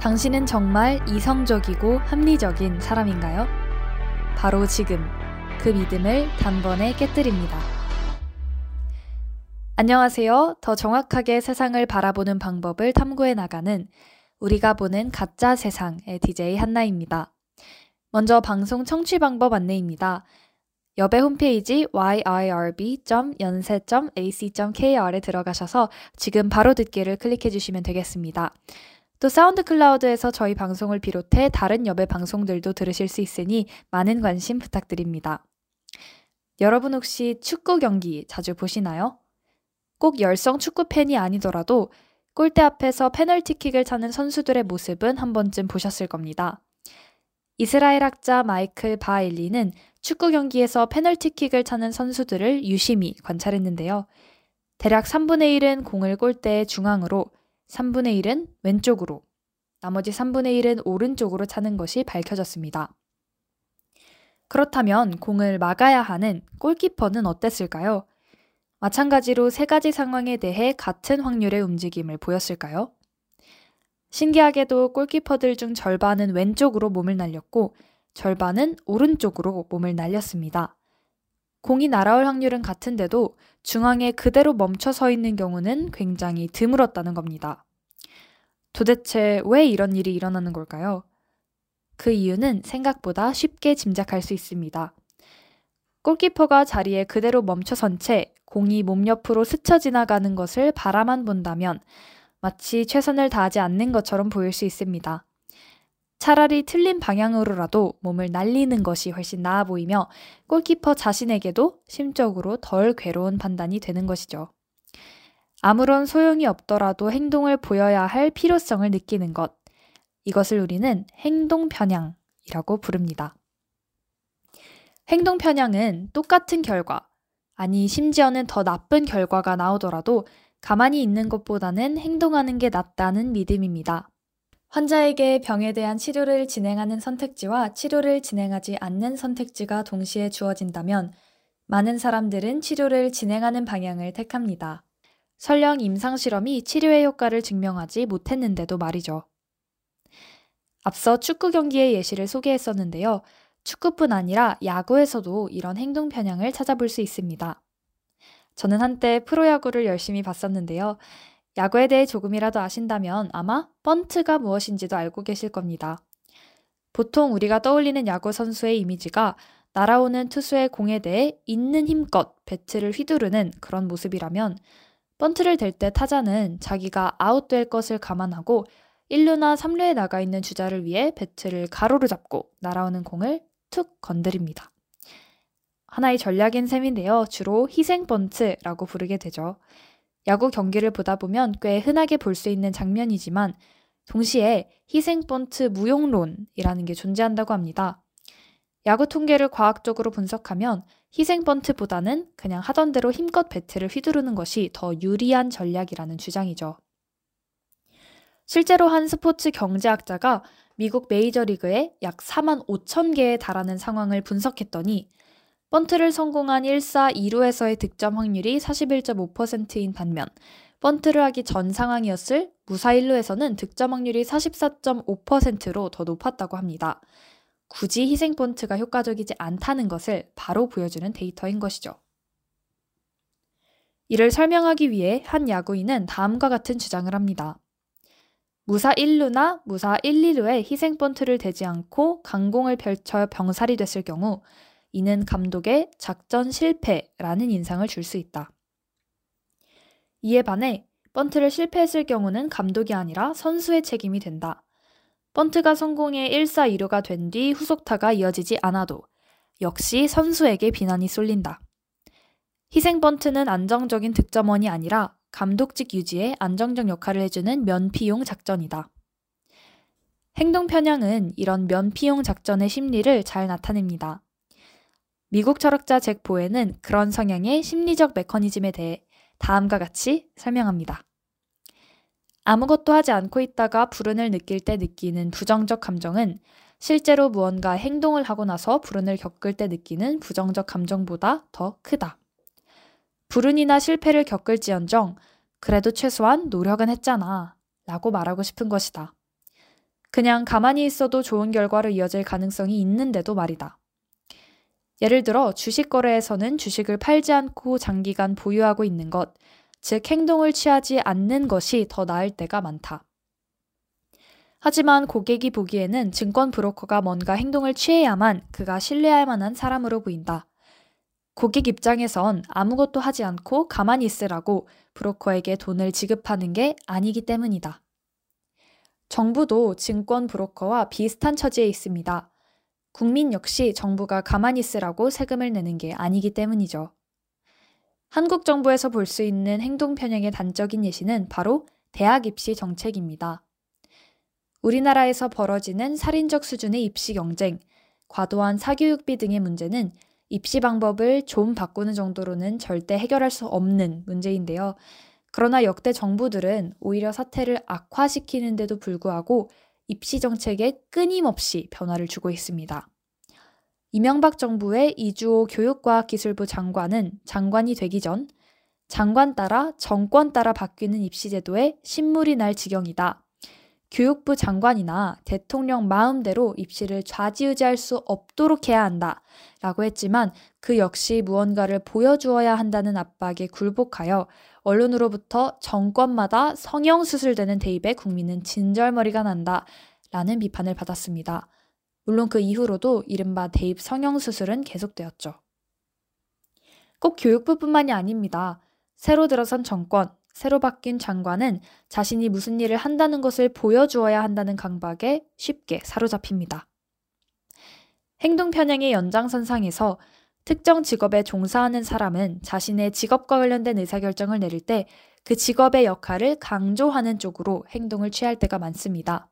당신은 정말 이성적이고 합리적인 사람인가요? 바로 지금 그 믿음을 단번에 깨뜨립니다. 안녕하세요. 더 정확하게 세상을 바라보는 방법을 탐구해 나가는 우리가 보는 가짜 세상의 DJ 한나입니다. 먼저 방송 청취 방법 안내입니다. 여배 홈페이지 yirb.연세.ac.kr에 들어가셔서 지금 바로 듣기를 클릭해 주시면 되겠습니다. 또 사운드 클라우드에서 저희 방송을 비롯해 다른 YIRB 방송들도 들으실 수 있으니 많은 관심 부탁드립니다. 여러분 혹시 축구 경기 자주 보시나요? 꼭 열성 축구 팬이 아니더라도 골대 앞에서 페널티킥을 차는 선수들의 모습은 한 번쯤 보셨을 겁니다. 이스라엘 학자 마이클 바일리는 축구 경기에서 페널티킥을 차는 선수들을 유심히 관찰했는데요. 대략 3분의 1은 공을 골대의 중앙으로 3분의 1은 왼쪽으로, 나머지 3분의 1은 오른쪽으로 차는 것이 밝혀졌습니다. 그렇다면 공을 막아야 하는 골키퍼는 어땠을까요? 마찬가지로 세 가지 상황에 대해 같은 확률의 움직임을 보였을까요? 신기하게도 골키퍼들 중 절반은 왼쪽으로 몸을 날렸고 절반은 오른쪽으로 몸을 날렸습니다. 공이 날아올 확률은 같은데도 중앙에 그대로 멈춰 서 있는 경우는 굉장히 드물었다는 겁니다. 도대체 왜 이런 일이 일어나는 걸까요? 그 이유는 생각보다 쉽게 짐작할 수 있습니다. 골키퍼가 자리에 그대로 멈춰선 채 공이 몸 옆으로 스쳐 지나가는 것을 바라만 본다면 마치 최선을 다하지 않는 것처럼 보일 수 있습니다. 차라리 틀린 방향으로라도 몸을 날리는 것이 훨씬 나아 보이며 골키퍼 자신에게도 심적으로 덜 괴로운 판단이 되는 것이죠. 아무런 소용이 없더라도 행동을 보여야 할 필요성을 느끼는 것. 이것을 우리는 행동 편향이라고 부릅니다. 행동 편향은 똑같은 결과, 아니 심지어는 더 나쁜 결과가 나오더라도 가만히 있는 것보다는 행동하는 게 낫다는 믿음입니다. 환자에게 병에 대한 치료를 진행하는 선택지와 치료를 진행하지 않는 선택지가 동시에 주어진다면 많은 사람들은 치료를 진행하는 방향을 택합니다. 설령 임상실험이 치료의 효과를 증명하지 못했는데도 말이죠. 앞서 축구 경기의 예시를 소개했었는데요. 축구뿐 아니라 야구에서도 이런 행동 편향을 찾아볼 수 있습니다. 저는 한때 프로야구를 열심히 봤었는데요. 야구에 대해 조금이라도 아신다면 아마 번트가 무엇인지도 알고 계실 겁니다. 보통 우리가 떠올리는 야구 선수의 이미지가 날아오는 투수의 공에 대해 있는 힘껏 배트를 휘두르는 그런 모습이라면 번트를 댈 때 타자는 자기가 아웃될 것을 감안하고 1루나 3루에 나가 있는 주자를 위해 배트를 가로로 잡고 날아오는 공을 툭 건드립니다. 하나의 전략인 셈인데요. 주로 희생 번트라고 부르게 되죠. 야구 경기를 보다 보면 꽤 흔하게 볼 수 있는 장면이지만 동시에 희생 번트 무용론이라는 게 존재한다고 합니다. 야구 통계를 과학적으로 분석하면 희생 번트보다는 그냥 하던 대로 힘껏 배트를 휘두르는 것이 더 유리한 전략이라는 주장이죠. 실제로 한 스포츠 경제학자가 미국 메이저리그에 약 4만 5천 개에 달하는 상황을 분석했더니 번트를 성공한 1사 2루에서의 득점 확률이 41.5%인 반면 번트를 하기 전 상황이었을 무사 1루에서는 득점 확률이 44.5%로 더 높았다고 합니다. 굳이 희생 번트가 효과적이지 않다는 것을 바로 보여주는 데이터인 것이죠. 이를 설명하기 위해 한 야구인은 다음과 같은 주장을 합니다. 무사 1루나 무사 1, 2루에 희생 번트를 대지 않고 강공을 펼쳐 병살이 됐을 경우 이는 감독의 작전 실패라는 인상을 줄 수 있다. 이에 반해 번트를 실패했을 경우는 감독이 아니라 선수의 책임이 된다. 번트가 성공해 1사 2루가 된 뒤 후속타가 이어지지 않아도 역시 선수에게 비난이 쏠린다. 희생 번트는 안정적인 득점원이 아니라 감독직 유지에 안정적 역할을 해주는 면피용 작전이다. 행동 편향은 이런 면피용 작전의 심리를 잘 나타냅니다. 미국 철학자 잭 보에는 그런 성향의 심리적 메커니즘에 대해 다음과 같이 설명합니다. 아무것도 하지 않고 있다가 불운을 느낄 때 느끼는 부정적 감정은 실제로 무언가 행동을 하고 나서 불운을 겪을 때 느끼는 부정적 감정보다 더 크다. 불운이나 실패를 겪을지언정 그래도 최소한 노력은 했잖아 라고 말하고 싶은 것이다. 그냥 가만히 있어도 좋은 결과로 이어질 가능성이 있는데도 말이다. 예를 들어 주식 거래에서는 주식을 팔지 않고 장기간 보유하고 있는 것, 즉 행동을 취하지 않는 것이 더 나을 때가 많다. 하지만 고객이 보기에는 증권 브로커가 뭔가 행동을 취해야만 그가 신뢰할 만한 사람으로 보인다. 고객 입장에선 아무것도 하지 않고 가만히 있으라고 브로커에게 돈을 지급하는 게 아니기 때문이다. 정부도 증권 브로커와 비슷한 처지에 있습니다. 국민 역시 정부가 가만히 있으라고 세금을 내는 게 아니기 때문이죠. 한국 정부에서 볼 수 있는 행동 편향의 단적인 예시는 바로 대학 입시 정책입니다. 우리나라에서 벌어지는 살인적 수준의 입시 경쟁, 과도한 사교육비 등의 문제는 입시 방법을 좀 바꾸는 정도로는 절대 해결할 수 없는 문제인데요. 그러나 역대 정부들은 오히려 사태를 악화시키는데도 불구하고 입시 정책에 끊임없이 변화를 주고 있습니다. 이명박 정부의 이주호 교육과학기술부 장관은 장관이 되기 전 장관 따라 정권 따라 바뀌는 입시 제도에 신물이 날 지경이다. 교육부 장관이나 대통령 마음대로 입시를 좌지우지할 수 없도록 해야 한다. 라고 했지만 그 역시 무언가를 보여주어야 한다는 압박에 굴복하여 언론으로부터 정권마다 성형 수술되는 대입에 국민은 진절머리가 난다. 라는 비판을 받았습니다. 물론 그 이후로도 이른바 대입 성형수술은 계속되었죠. 꼭 교육부뿐만이 아닙니다. 새로 들어선 정권, 새로 바뀐 장관은 자신이 무슨 일을 한다는 것을 보여주어야 한다는 강박에 쉽게 사로잡힙니다. 행동 편향의 연장선상에서 특정 직업에 종사하는 사람은 자신의 직업과 관련된 의사결정을 내릴 때 그 직업의 역할을 강조하는 쪽으로 행동을 취할 때가 많습니다.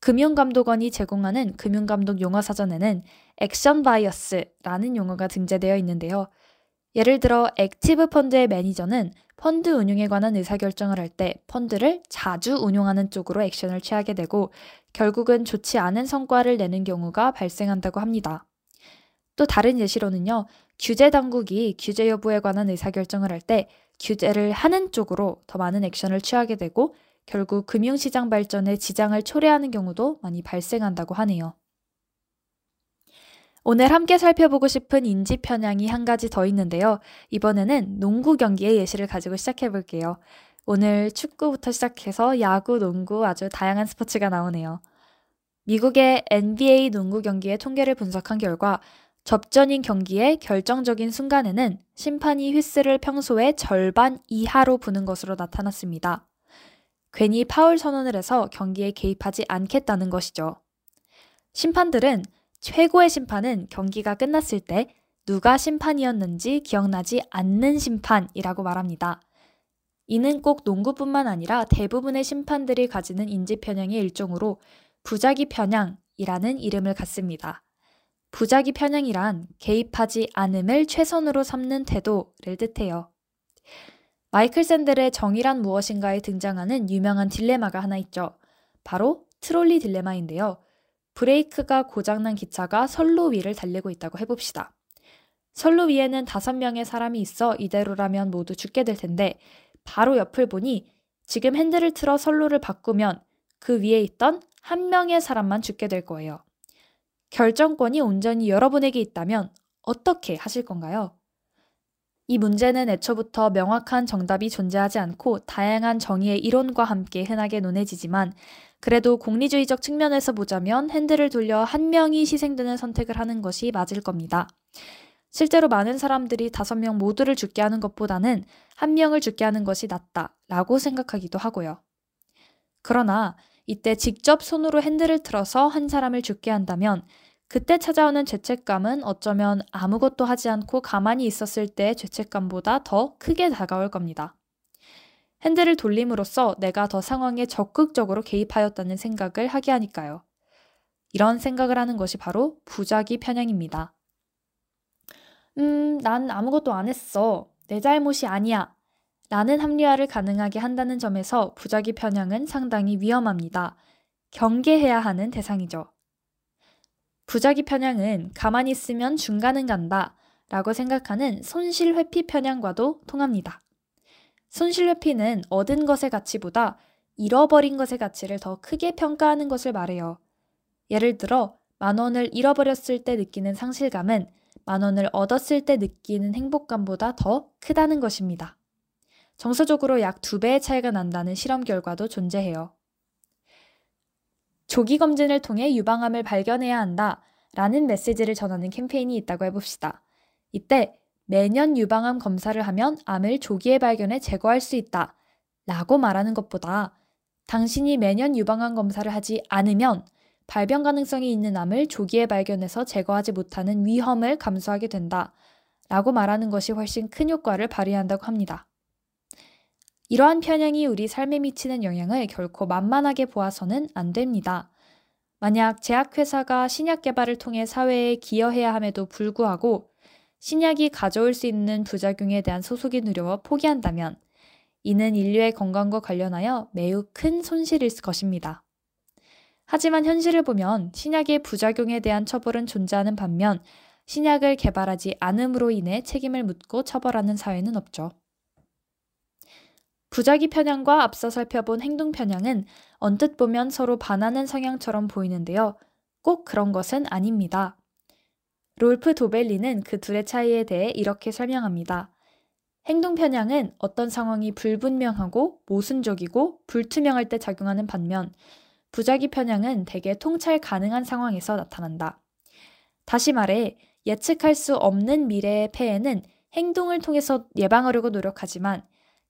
금융감독원이 제공하는 금융감독 용어 사전에는 action bias라는 용어가 등재되어 있는데요. 예를 들어 active 펀드의 매니저는 펀드 운용에 관한 의사결정을 할 때 펀드를 자주 운용하는 쪽으로 액션을 취하게 되고 결국은 좋지 않은 성과를 내는 경우가 발생한다고 합니다. 또 다른 예시로는요, 규제 당국이 규제 여부에 관한 의사결정을 할 때 규제를 하는 쪽으로 더 많은 액션을 취하게 되고 결국 금융시장 발전에 지장을 초래하는 경우도 많이 발생한다고 하네요. 오늘 함께 살펴보고 싶은 인지 편향이 한 가지 더 있는데요. 이번에는 농구 경기의 예시를 가지고 시작해 볼게요. 오늘 축구부터 시작해서 야구, 농구 아주 다양한 스포츠가 나오네요. 미국의 NBA 농구 경기의 통계를 분석한 결과 접전인 경기의 결정적인 순간에는 심판이 휘스를 평소의 절반 이하로 부는 것으로 나타났습니다. 괜히 파울 선언을 해서 경기에 개입하지 않겠다는 것이죠. 심판들은 최고의 심판은 경기가 끝났을 때 누가 심판이었는지 기억나지 않는 심판이라고 말합니다. 이는 꼭 농구뿐만 아니라 대부분의 심판들이 가지는 인지 편향의 일종으로 부작위 편향이라는 이름을 갖습니다. 부작위 편향이란 개입하지 않음을 최선으로 삼는 태도를 뜻해요. 마이클 샌델의 정의란 무엇인가에 등장하는 유명한 딜레마가 하나 있죠. 바로 trolley 딜레마인데요. 브레이크가 고장난 기차가 선로 위를 달리고 있다고 해봅시다. 선로 위에는 다섯 명의 사람이 있어 이대로라면 모두 죽게 될 텐데 바로 옆을 보니 지금 핸들을 틀어 선로를 바꾸면 그 위에 있던 한 명의 사람만 죽게 될 거예요. 결정권이 온전히 여러분에게 있다면 어떻게 하실 건가요? 이 문제는 애초부터 명확한 정답이 존재하지 않고 다양한 정의의 이론과 함께 흔하게 논해지지만 그래도 공리주의적 측면에서 보자면 핸들을 돌려 한 명이 희생되는 선택을 하는 것이 맞을 겁니다. 실제로 많은 사람들이 다섯 명 모두를 죽게 하는 것보다는 한 명을 죽게 하는 것이 낫다 라고 생각하기도 하고요. 그러나 이때 직접 손으로 핸들을 틀어서 한 사람을 죽게 한다면 그때 찾아오는 죄책감은 어쩌면 아무것도 하지 않고 가만히 있었을 때의 죄책감보다 더 크게 다가올 겁니다. 핸들을 돌림으로써 내가 더 상황에 적극적으로 개입하였다는 생각을 하게 하니까요. 이런 생각을 하는 것이 바로 부작위 편향입니다. 음, 난 아무것도 안 했어. 내 잘못이 아니야. 라는 합리화를 가능하게 한다는 점에서 부작위 편향은 상당히 위험합니다. 경계해야 하는 대상이죠. 부작위 편향은 가만히 있으면 중간은 간다 라고 생각하는 손실 회피 편향과도 통합니다. 손실 회피는 얻은 것의 가치보다 잃어버린 것의 가치를 더 크게 평가하는 것을 말해요. 예를 들어, 만 원을 잃어버렸을 때 느끼는 상실감은 만 원을 얻었을 때 느끼는 행복감보다 더 크다는 것입니다. 정서적으로 약 두 배의 차이가 난다는 실험 결과도 존재해요. 조기 검진을 통해 유방암을 발견해야 한다 라는 메시지를 전하는 캠페인이 있다고 해봅시다. 이때 매년 유방암 검사를 하면 암을 조기에 발견해 제거할 수 있다 라고 말하는 것보다 당신이 매년 유방암 검사를 하지 않으면 발병 가능성이 있는 암을 조기에 발견해서 제거하지 못하는 위험을 감수하게 된다. 라고 말하는 것이 훨씬 큰 효과를 발휘한다고 합니다. 이러한 편향이 우리 삶에 미치는 영향을 결코 만만하게 보아서는 안 됩니다. 만약 제약회사가 신약 개발을 통해 사회에 기여해야 함에도 불구하고 신약이 가져올 수 있는 부작용에 대한 소속이 두려워 포기한다면 이는 인류의 건강과 관련하여 매우 큰 손실일 것입니다. 하지만 현실을 보면 신약의 부작용에 대한 처벌은 존재하는 반면 신약을 개발하지 않음으로 인해 책임을 묻고 처벌하는 사회는 없죠. 부작위 편향과 앞서 살펴본 행동 편향은 언뜻 보면 서로 반하는 성향처럼 보이는데요. 꼭 그런 것은 아닙니다. 롤프 도벨리는 그 둘의 차이에 대해 이렇게 설명합니다. 행동 편향은 어떤 상황이 불분명하고 모순적이고 불투명할 때 작용하는 반면 부작위 편향은 대개 통찰 가능한 상황에서 나타난다. 다시 말해 예측할 수 없는 미래의 폐해는 행동을 통해서 예방하려고 노력하지만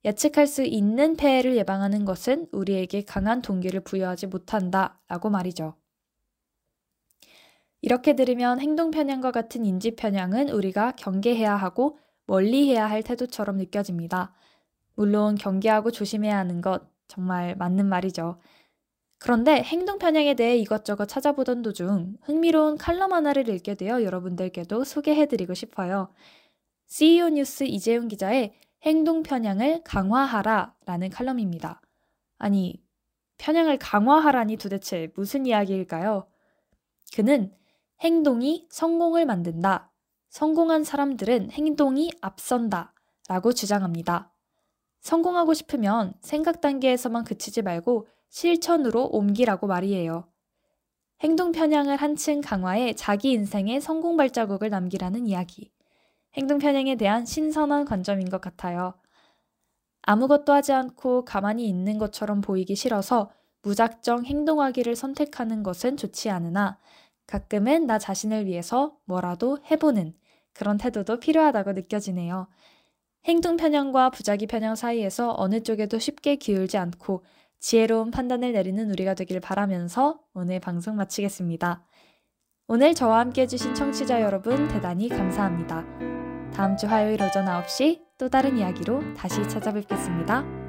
예측할 수 있는 폐해를 예방하는 것은 우리에게 강한 동기를 부여하지 못한다 라고 말이죠. 이렇게 들으면 행동 편향과 같은 인지 편향은 우리가 경계해야 하고 멀리해야 할 태도처럼 느껴집니다. 물론 경계하고 조심해야 하는 것 정말 맞는 말이죠. 그런데 행동 편향에 대해 이것저것 찾아보던 도중 흥미로운 칼럼 하나를 읽게 되어 여러분들께도 소개해드리고 싶어요. CEO 뉴스 이재용 기자의 행동 편향을 강화하라 라는 칼럼입니다. 아니, 편향을 강화하라니 도대체 무슨 이야기일까요? 그는 행동이 성공을 만든다. 성공한 사람들은 행동이 앞선다. 라고 주장합니다. 성공하고 싶으면 생각 단계에서만 그치지 말고 실천으로 옮기라고 말이에요. 행동 편향을 한층 강화해 자기 인생에 성공 발자국을 남기라는 이야기. 행동 편향에 대한 신선한 관점인 것 같아요. 아무것도 하지 않고 가만히 있는 것처럼 보이기 싫어서 무작정 행동하기를 선택하는 것은 좋지 않으나 가끔은 나 자신을 위해서 뭐라도 해보는 그런 태도도 필요하다고 느껴지네요. 행동 편향과 부작위 편향 사이에서 어느 쪽에도 쉽게 기울지 않고 지혜로운 판단을 내리는 우리가 되길 바라면서 오늘 방송 마치겠습니다. 오늘 저와 함께 해주신 청취자 여러분 대단히 감사합니다. 다음 주 화요일 오전 9시 또 다른 이야기로 다시 찾아뵙겠습니다.